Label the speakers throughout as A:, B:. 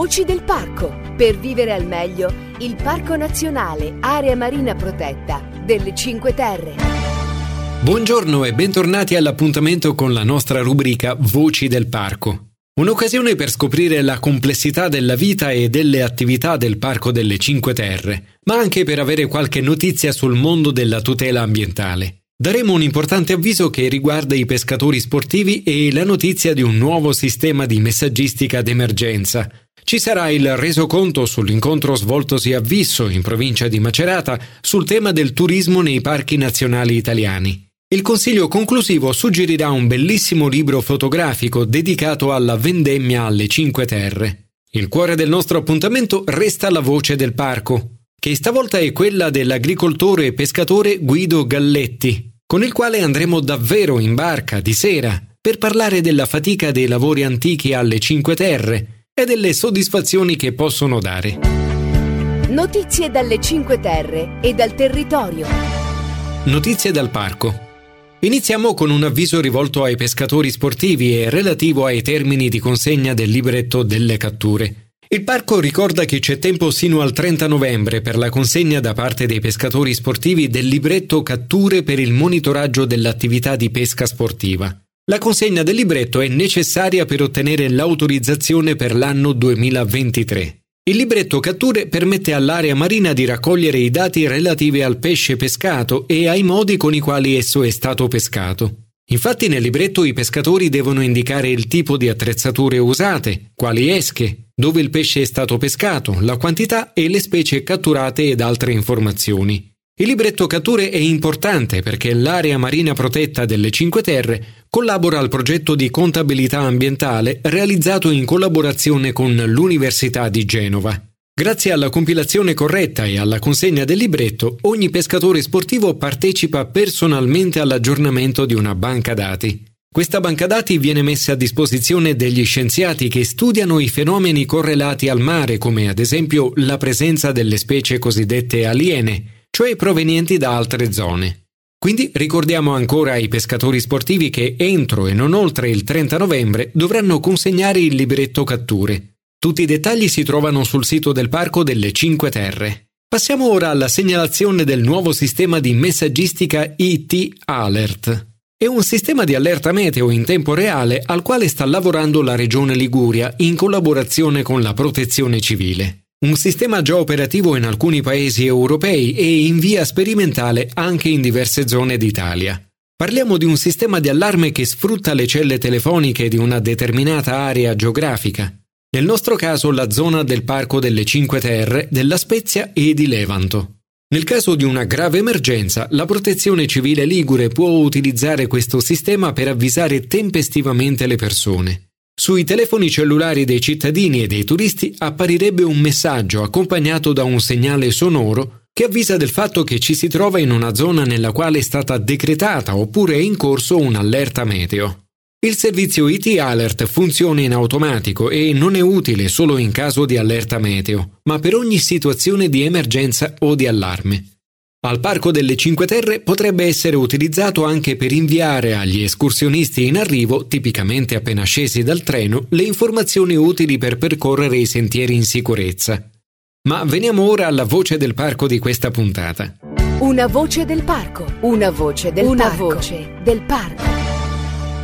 A: Voci del parco. Per vivere al meglio, il Parco Nazionale Area Marina Protetta delle Cinque Terre.
B: Buongiorno e bentornati all'appuntamento con la nostra rubrica Voci del Parco. Un'occasione per scoprire la complessità della vita e delle attività del Parco delle Cinque Terre, ma anche per avere qualche notizia sul mondo della tutela ambientale. Daremo un importante avviso che riguarda i pescatori sportivi e la notizia di un nuovo sistema di messaggistica d'emergenza. Ci sarà il resoconto sull'incontro svoltosi a Visso, in provincia di Macerata, sul tema del turismo nei parchi nazionali italiani. Il consiglio conclusivo suggerirà un bellissimo libro fotografico dedicato alla vendemmia alle Cinque Terre. Il cuore del nostro appuntamento resta la voce del parco, che stavolta è quella dell'agricoltore e pescatore Guido Galletti, con il quale andremo davvero in barca di sera per parlare della fatica dei lavori antichi alle Cinque Terre e delle soddisfazioni che possono dare.
A: Notizie dalle Cinque Terre e dal territorio.
B: Notizie dal parco. Iniziamo con un avviso rivolto ai pescatori sportivi e relativo ai termini di consegna del libretto delle catture. Il parco ricorda che c'è tempo sino al 30 novembre per la consegna da parte dei pescatori sportivi del libretto catture per il monitoraggio dell'attività di pesca sportiva. La consegna del libretto è necessaria per ottenere l'autorizzazione per l'anno 2023. Il libretto catture permette all'area marina di raccogliere i dati relativi al pesce pescato e ai modi con i quali esso è stato pescato. Infatti nel libretto i pescatori devono indicare il tipo di attrezzature usate, quali esche, dove il pesce è stato pescato, la quantità e le specie catturate ed altre informazioni. Il libretto catture è importante perché l'area marina protetta delle Cinque Terre collabora al progetto di contabilità ambientale realizzato in collaborazione con l'Università di Genova. Grazie alla compilazione corretta e alla consegna del libretto, ogni pescatore sportivo partecipa personalmente all'aggiornamento di una banca dati. Questa banca dati viene messa a disposizione degli scienziati che studiano i fenomeni correlati al mare, come ad esempio la presenza delle specie cosiddette aliene, cioè provenienti da altre zone. Quindi ricordiamo ancora ai pescatori sportivi che entro e non oltre il 30 novembre dovranno consegnare il libretto catture. Tutti i dettagli si trovano sul sito del Parco delle Cinque Terre. Passiamo ora alla segnalazione del nuovo sistema di messaggistica IT Alert. È un sistema di allerta meteo in tempo reale al quale sta lavorando la Regione Liguria in collaborazione con la Protezione Civile. Un sistema già operativo in alcuni paesi europei e in via sperimentale anche in diverse zone d'Italia. Parliamo di un sistema di allarme che sfrutta le celle telefoniche di una determinata area geografica, nel nostro caso la zona del Parco delle Cinque Terre, della Spezia e di Levanto. Nel caso di una grave emergenza, la Protezione Civile Ligure può utilizzare questo sistema per avvisare tempestivamente le persone. Sui telefoni cellulari dei cittadini e dei turisti apparirebbe un messaggio accompagnato da un segnale sonoro che avvisa del fatto che ci si trova in una zona nella quale è stata decretata oppure è in corso un'allerta meteo. Il servizio IT Alert funziona in automatico e non è utile solo in caso di allerta meteo, ma per ogni situazione di emergenza o di allarme. Al Parco delle Cinque Terre potrebbe essere utilizzato anche per inviare agli escursionisti in arrivo, tipicamente appena scesi dal treno, le informazioni utili per percorrere i sentieri in sicurezza. Ma veniamo ora alla voce del parco di questa puntata.
A: Una voce del parco, una voce del una parco. voce del parco.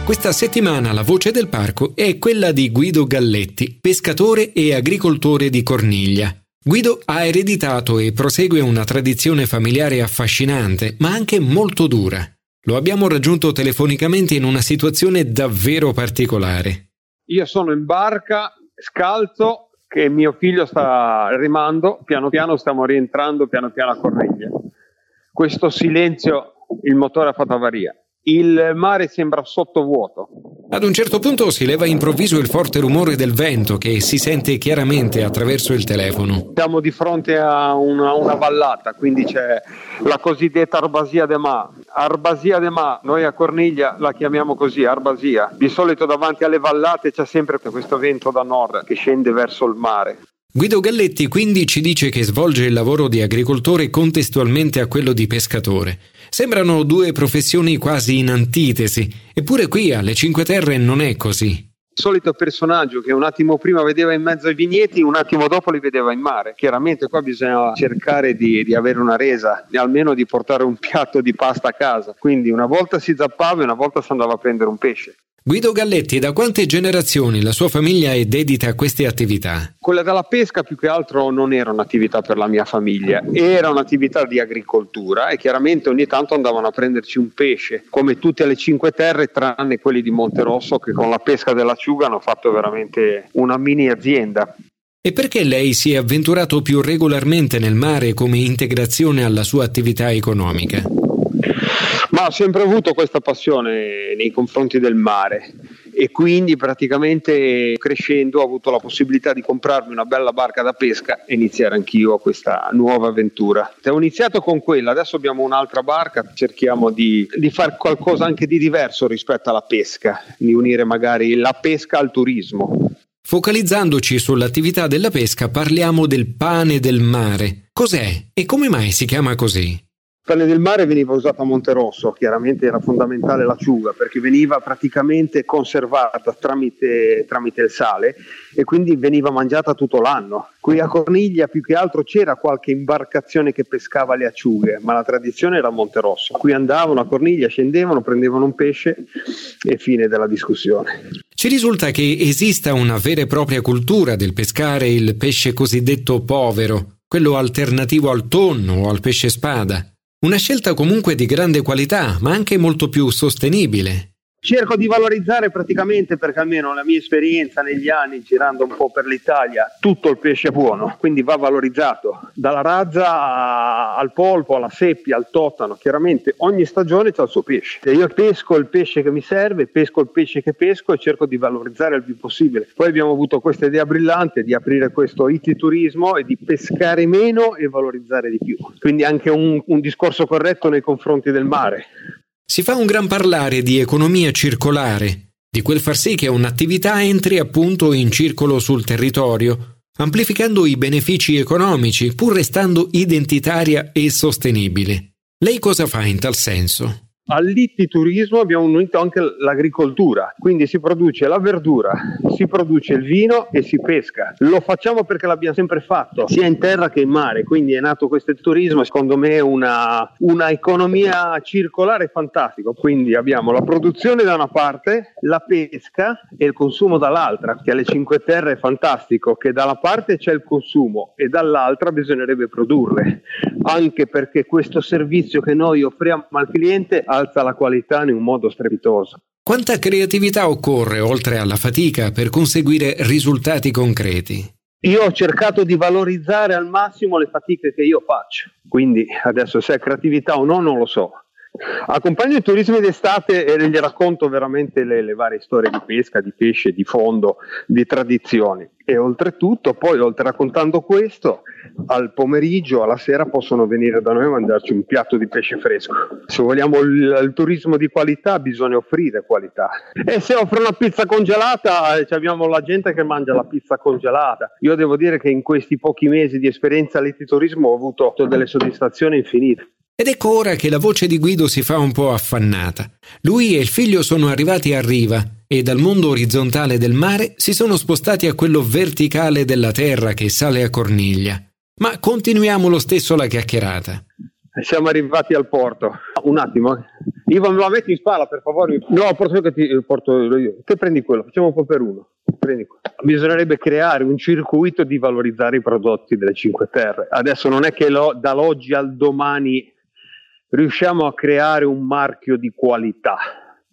B: Questa settimana la voce del parco è quella di Guido Galletti, pescatore e agricoltore di Corniglia. Guido ha ereditato e prosegue una tradizione familiare affascinante, ma anche molto dura. Lo abbiamo raggiunto telefonicamente in una situazione davvero particolare.
C: Io sono in barca, scalzo, che mio figlio sta rimando, piano piano stiamo rientrando piano piano a Correglia. Questo silenzio, il motore ha fatto avaria il mare sembra sottovuoto.
B: Ad un certo punto si leva improvviso il forte rumore del vento che si sente chiaramente attraverso il telefono.
C: Siamo di fronte a una, una vallata, quindi c'è la cosiddetta Arbasia de Ma. Arbasia de Ma, noi a Corniglia la chiamiamo così, Arbasia. Di solito davanti alle vallate c'è sempre questo vento da nord che scende verso il mare.
B: Guido Galletti quindi ci dice che svolge il lavoro di agricoltore contestualmente a quello di pescatore. Sembrano due professioni quasi in antitesi, eppure qui alle Cinque Terre non è così.
C: Solito personaggio che un attimo prima vedeva in mezzo ai vigneti, un attimo dopo li vedeva in mare. Chiaramente qua bisogna cercare di, di avere una resa, almeno di portare un piatto di pasta a casa. Quindi una volta si zappava e una volta si andava a prendere un pesce.
B: Guido Galletti, da quante generazioni la sua famiglia è dedita a queste attività?
C: Quella della pesca più che altro non era un'attività per la mia famiglia, era un'attività di agricoltura e chiaramente ogni tanto andavano a prenderci un pesce, come tutte le cinque terre tranne quelli di Monterosso che con la pesca dell'acciuga hanno fatto veramente una mini azienda.
B: E perché lei si è avventurato più regolarmente nel mare come integrazione alla sua attività economica?
C: Ma ho sempre avuto questa passione nei confronti del mare e quindi praticamente crescendo ho avuto la possibilità di comprarmi una bella barca da pesca e iniziare anch'io questa nuova avventura. Ho iniziato con quella, adesso abbiamo un'altra barca, cerchiamo di, di fare qualcosa anche di diverso rispetto alla pesca, di unire magari la pesca al turismo.
B: Focalizzandoci sull'attività della pesca parliamo del pane del mare. Cos'è e come mai si chiama così?
C: Pane del mare veniva usato a Monterosso, chiaramente era fondamentale l'acciuga perché veniva praticamente conservata tramite, tramite, il sale e quindi veniva mangiata tutto l'anno. Qui a Corniglia più che altro c'era qualche imbarcazione che pescava le acciughe, ma la tradizione era a Monterosso. Qui andavano a Corniglia, scendevano, prendevano un pesce e fine della discussione.
B: Ci risulta che esista una vera e propria cultura del pescare il pesce cosiddetto povero, quello alternativo al tonno o al pesce spada. Una scelta comunque di grande qualità, ma anche molto più sostenibile
C: cerco di valorizzare praticamente perché almeno la mia esperienza negli anni girando un po' per l'Italia tutto il pesce è buono quindi va valorizzato. Dalla razza al polpo alla seppia al totano chiaramente ogni stagione ha il suo pesce. E io pesco il pesce che mi serve pesco il pesce che pesco e cerco di valorizzare il più possibile. Poi abbiamo avuto questa idea brillante di aprire questo IT turismo e di pescare meno e valorizzare di più. Quindi anche un, un discorso corretto nei confronti del mare
B: si fa un gran parlare di economia circolare, di quel far sì che un'attività entri appunto in circolo sul territorio, amplificando i benefici economici pur restando identitaria e sostenibile. Lei cosa fa in tal senso?
C: All'ittiturismo abbiamo unito anche l'agricoltura, quindi si produce la verdura, si produce il vino e si pesca. Lo facciamo perché l'abbiamo sempre fatto, sia in terra che in mare, quindi è nato questo turismo, secondo me una, una economia circolare fantastica. Quindi abbiamo la produzione da una parte, la pesca e il consumo dall'altra, che alle Cinque Terre è fantastico, che da una parte c'è il consumo e dall'altra bisognerebbe produrre, anche perché questo servizio che noi offriamo al cliente alza la qualità in un modo strepitoso.
B: Quanta creatività occorre, oltre alla fatica, per conseguire risultati concreti?
C: Io ho cercato di valorizzare al massimo le fatiche che io faccio, quindi adesso se è creatività o no non lo so. Accompagno i turismi d'estate e gli racconto veramente le, le varie storie di pesca, di pesce, di fondo, di tradizioni. E oltretutto poi oltre raccontando questo al pomeriggio alla sera possono venire da noi a mangiarci un piatto di pesce fresco. Se vogliamo il, il turismo di qualità bisogna offrire qualità. E se offro una pizza congelata eh, abbiamo la gente che mangia la pizza congelata. Io devo dire che in questi pochi mesi di esperienza all'iturismo ho avuto delle soddisfazioni infinite
B: ed ecco ora che la voce di Guido si fa un po' affannata. Lui e il figlio sono arrivati a riva e dal mondo orizzontale del mare si sono spostati a quello verticale della terra che sale a Corniglia. Ma continuiamo lo stesso la chiacchierata.
C: Siamo arrivati al porto. Un attimo. Ivan, me la metti in spalla, per favore? No, porto che ti porto io. Te prendi quello, facciamo un po' per uno. Bisognerebbe creare un circuito di valorizzare i prodotti delle Cinque Terre. Adesso non è che lo, dall'oggi al domani riusciamo a creare un marchio di qualità,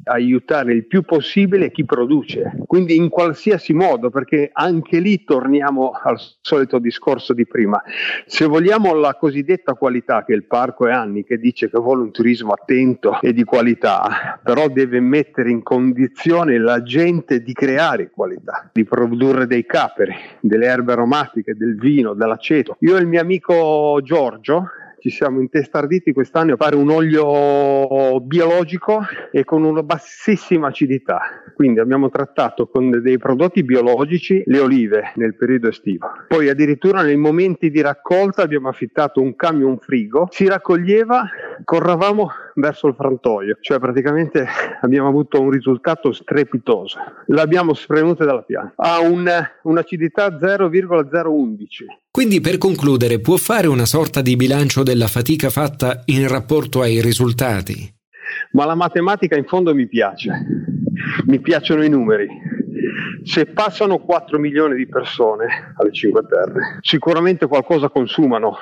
C: aiutare il più possibile chi produce, quindi in qualsiasi modo, perché anche lì torniamo al solito discorso di prima. Se vogliamo la cosiddetta qualità che il parco è anni che dice che vuole un turismo attento e di qualità, però deve mettere in condizione la gente di creare qualità, di produrre dei caperi, delle erbe aromatiche, del vino, dell'aceto. Io e il mio amico Giorgio ci siamo intestarditi quest'anno a fare un olio biologico e con una bassissima acidità. Quindi abbiamo trattato con dei prodotti biologici le olive nel periodo estivo. Poi addirittura nei momenti di raccolta abbiamo affittato un camion frigo, si raccoglieva, corravamo verso il frantoio, cioè praticamente abbiamo avuto un risultato strepitoso. L'abbiamo spremuta dalla pianta. Ha un, un'acidità 0,011.
B: Quindi per concludere può fare una sorta di bilancio della fatica fatta in rapporto ai risultati?
C: Ma la matematica in fondo mi piace, mi piacciono i numeri. Se passano 4 milioni di persone alle 5 Terre, sicuramente qualcosa consumano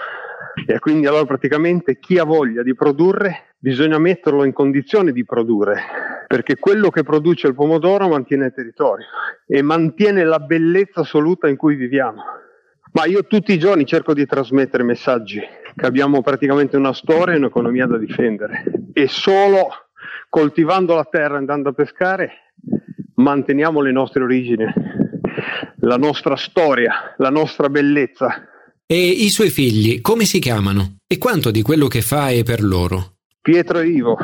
C: e quindi allora praticamente chi ha voglia di produrre bisogna metterlo in condizione di produrre perché quello che produce il pomodoro mantiene il territorio e mantiene la bellezza assoluta in cui viviamo. Ma io tutti i giorni cerco di trasmettere messaggi che abbiamo praticamente una storia e un'economia da difendere e solo coltivando la terra, andando a pescare, manteniamo le nostre origini, la nostra storia, la nostra bellezza.
B: E i suoi figli come si chiamano? E quanto di quello che fa è per loro?
C: Pietro e Ivo.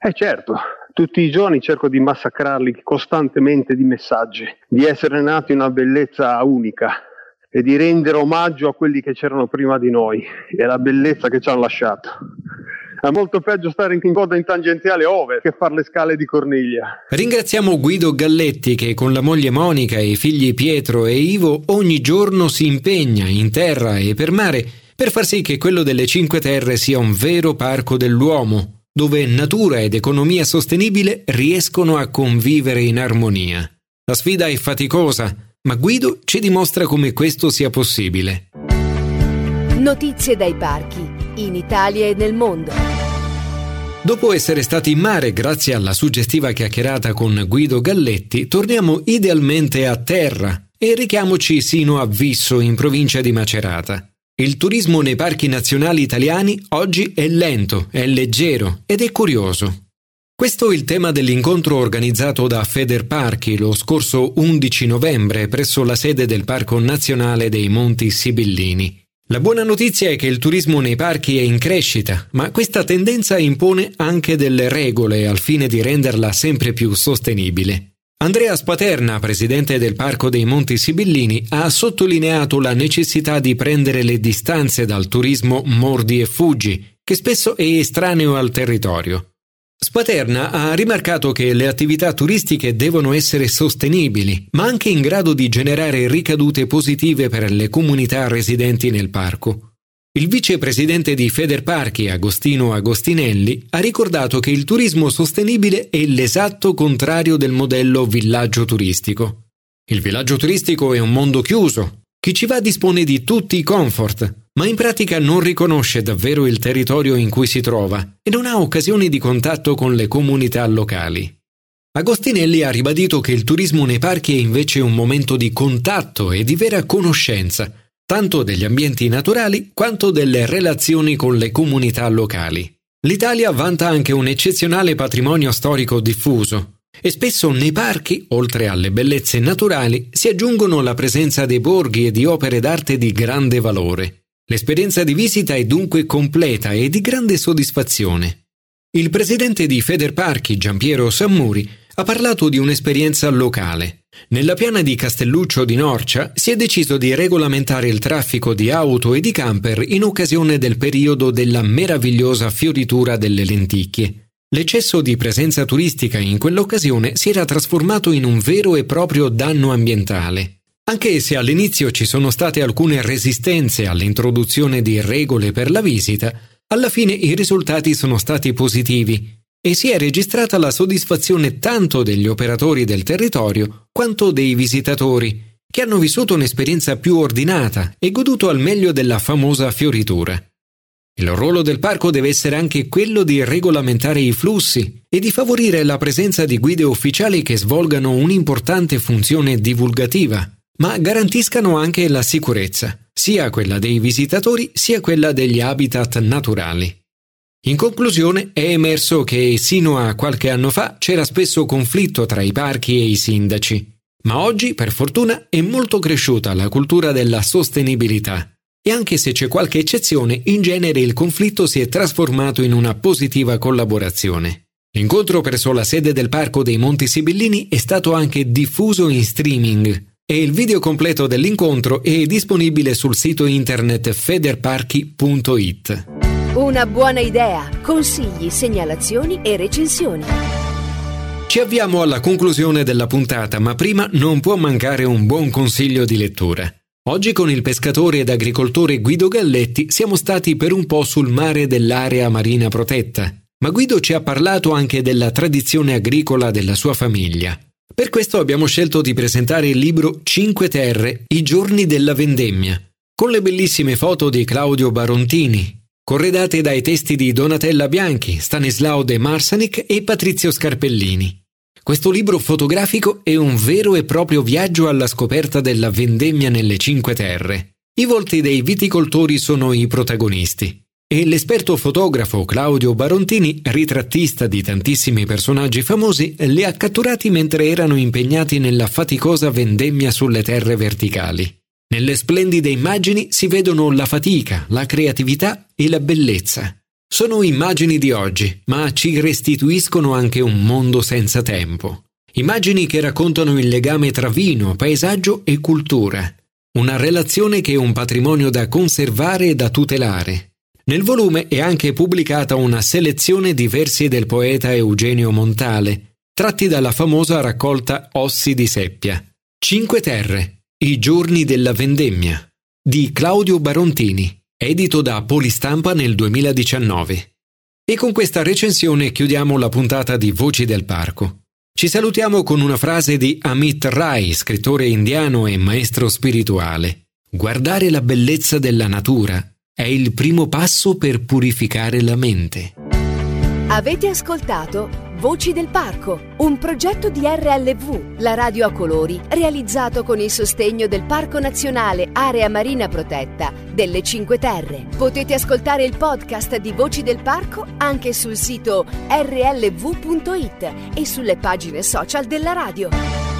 C: Eh certo, tutti i giorni cerco di massacrarli costantemente di messaggi, di essere nati una bellezza unica, e di rendere omaggio a quelli che c'erano prima di noi e alla bellezza che ci hanno lasciato. È molto peggio stare in coda in tangenziale over che fare le scale di Corniglia.
B: Ringraziamo Guido Galletti che con la moglie Monica e i figli Pietro e Ivo ogni giorno si impegna in terra e per mare per far sì che quello delle Cinque Terre sia un vero parco dell'uomo, dove natura ed economia sostenibile riescono a convivere in armonia. La sfida è faticosa, ma Guido ci dimostra come questo sia possibile.
A: Notizie dai parchi, in Italia e nel mondo.
B: Dopo essere stati in mare grazie alla suggestiva chiacchierata con Guido Galletti, torniamo idealmente a terra e richiamoci sino a Visso, in provincia di Macerata. Il turismo nei parchi nazionali italiani oggi è lento, è leggero ed è curioso. Questo è il tema dell'incontro organizzato da Federparchi lo scorso 11 novembre presso la sede del Parco Nazionale dei Monti Sibillini. La buona notizia è che il turismo nei parchi è in crescita, ma questa tendenza impone anche delle regole al fine di renderla sempre più sostenibile. Andrea Spaterna, presidente del Parco dei Monti Sibillini, ha sottolineato la necessità di prendere le distanze dal turismo mordi e fuggi, che spesso è estraneo al territorio. Spaterna ha rimarcato che le attività turistiche devono essere sostenibili, ma anche in grado di generare ricadute positive per le comunità residenti nel parco. Il vicepresidente di Federparchi, Agostino Agostinelli, ha ricordato che il turismo sostenibile è l'esatto contrario del modello villaggio turistico. Il villaggio turistico è un mondo chiuso. Chi ci va dispone di tutti i comfort, ma in pratica non riconosce davvero il territorio in cui si trova e non ha occasioni di contatto con le comunità locali. Agostinelli ha ribadito che il turismo nei parchi è invece un momento di contatto e di vera conoscenza, tanto degli ambienti naturali quanto delle relazioni con le comunità locali. L'Italia vanta anche un eccezionale patrimonio storico diffuso e spesso nei parchi, oltre alle bellezze naturali, si aggiungono la presenza dei borghi e di opere d'arte di grande valore. L'esperienza di visita è dunque completa e di grande soddisfazione. Il presidente di Federparchi, Giampiero Sammuri, ha parlato di un'esperienza locale. Nella piana di Castelluccio di Norcia si è deciso di regolamentare il traffico di auto e di camper in occasione del periodo della meravigliosa fioritura delle lenticchie. L'eccesso di presenza turistica in quell'occasione si era trasformato in un vero e proprio danno ambientale. Anche se all'inizio ci sono state alcune resistenze all'introduzione di regole per la visita, alla fine i risultati sono stati positivi e si è registrata la soddisfazione tanto degli operatori del territorio quanto dei visitatori, che hanno vissuto un'esperienza più ordinata e goduto al meglio della famosa fioritura. Il ruolo del parco deve essere anche quello di regolamentare i flussi e di favorire la presenza di guide ufficiali che svolgano un'importante funzione divulgativa ma garantiscano anche la sicurezza, sia quella dei visitatori sia quella degli habitat naturali. In conclusione è emerso che sino a qualche anno fa c'era spesso conflitto tra i parchi e i sindaci, ma oggi, per fortuna, è molto cresciuta la cultura della sostenibilità. E anche se c'è qualche eccezione, in genere il conflitto si è trasformato in una positiva collaborazione. L'incontro presso la sede del Parco dei Monti Sibillini è stato anche diffuso in streaming e il video completo dell'incontro è disponibile sul sito internet federparchi.it.
A: Una buona idea, consigli, segnalazioni e recensioni.
B: Ci avviamo alla conclusione della puntata, ma prima non può mancare un buon consiglio di lettura. Oggi con il pescatore ed agricoltore Guido Galletti siamo stati per un po' sul mare dell'area marina protetta, ma Guido ci ha parlato anche della tradizione agricola della sua famiglia. Per questo abbiamo scelto di presentare il libro Cinque Terre, i giorni della vendemmia, con le bellissime foto di Claudio Barontini, corredate dai testi di Donatella Bianchi, Stanislao De Marsanic e Patrizio Scarpellini. Questo libro fotografico è un vero e proprio viaggio alla scoperta della vendemmia nelle Cinque Terre. I volti dei viticoltori sono i protagonisti. E l'esperto fotografo Claudio Barontini, ritrattista di tantissimi personaggi famosi, li ha catturati mentre erano impegnati nella faticosa vendemmia sulle terre verticali. Nelle splendide immagini si vedono la fatica, la creatività e la bellezza. Sono immagini di oggi, ma ci restituiscono anche un mondo senza tempo. Immagini che raccontano il legame tra vino, paesaggio e cultura. Una relazione che è un patrimonio da conservare e da tutelare. Nel volume è anche pubblicata una selezione di versi del poeta Eugenio Montale, tratti dalla famosa raccolta Ossi di Seppia. Cinque Terre, i giorni della vendemmia, di Claudio Barontini edito da Polistampa nel 2019. E con questa recensione chiudiamo la puntata di Voci del Parco. Ci salutiamo con una frase di Amit Rai, scrittore indiano e maestro spirituale. Guardare la bellezza della natura è il primo passo per purificare la mente.
A: Avete ascoltato Voci del Parco, un progetto di RLV, la radio a colori, realizzato con il sostegno del Parco Nazionale Area Marina Protetta delle Cinque Terre. Potete ascoltare il podcast di Voci del Parco anche sul sito rlv.it e sulle pagine social della radio.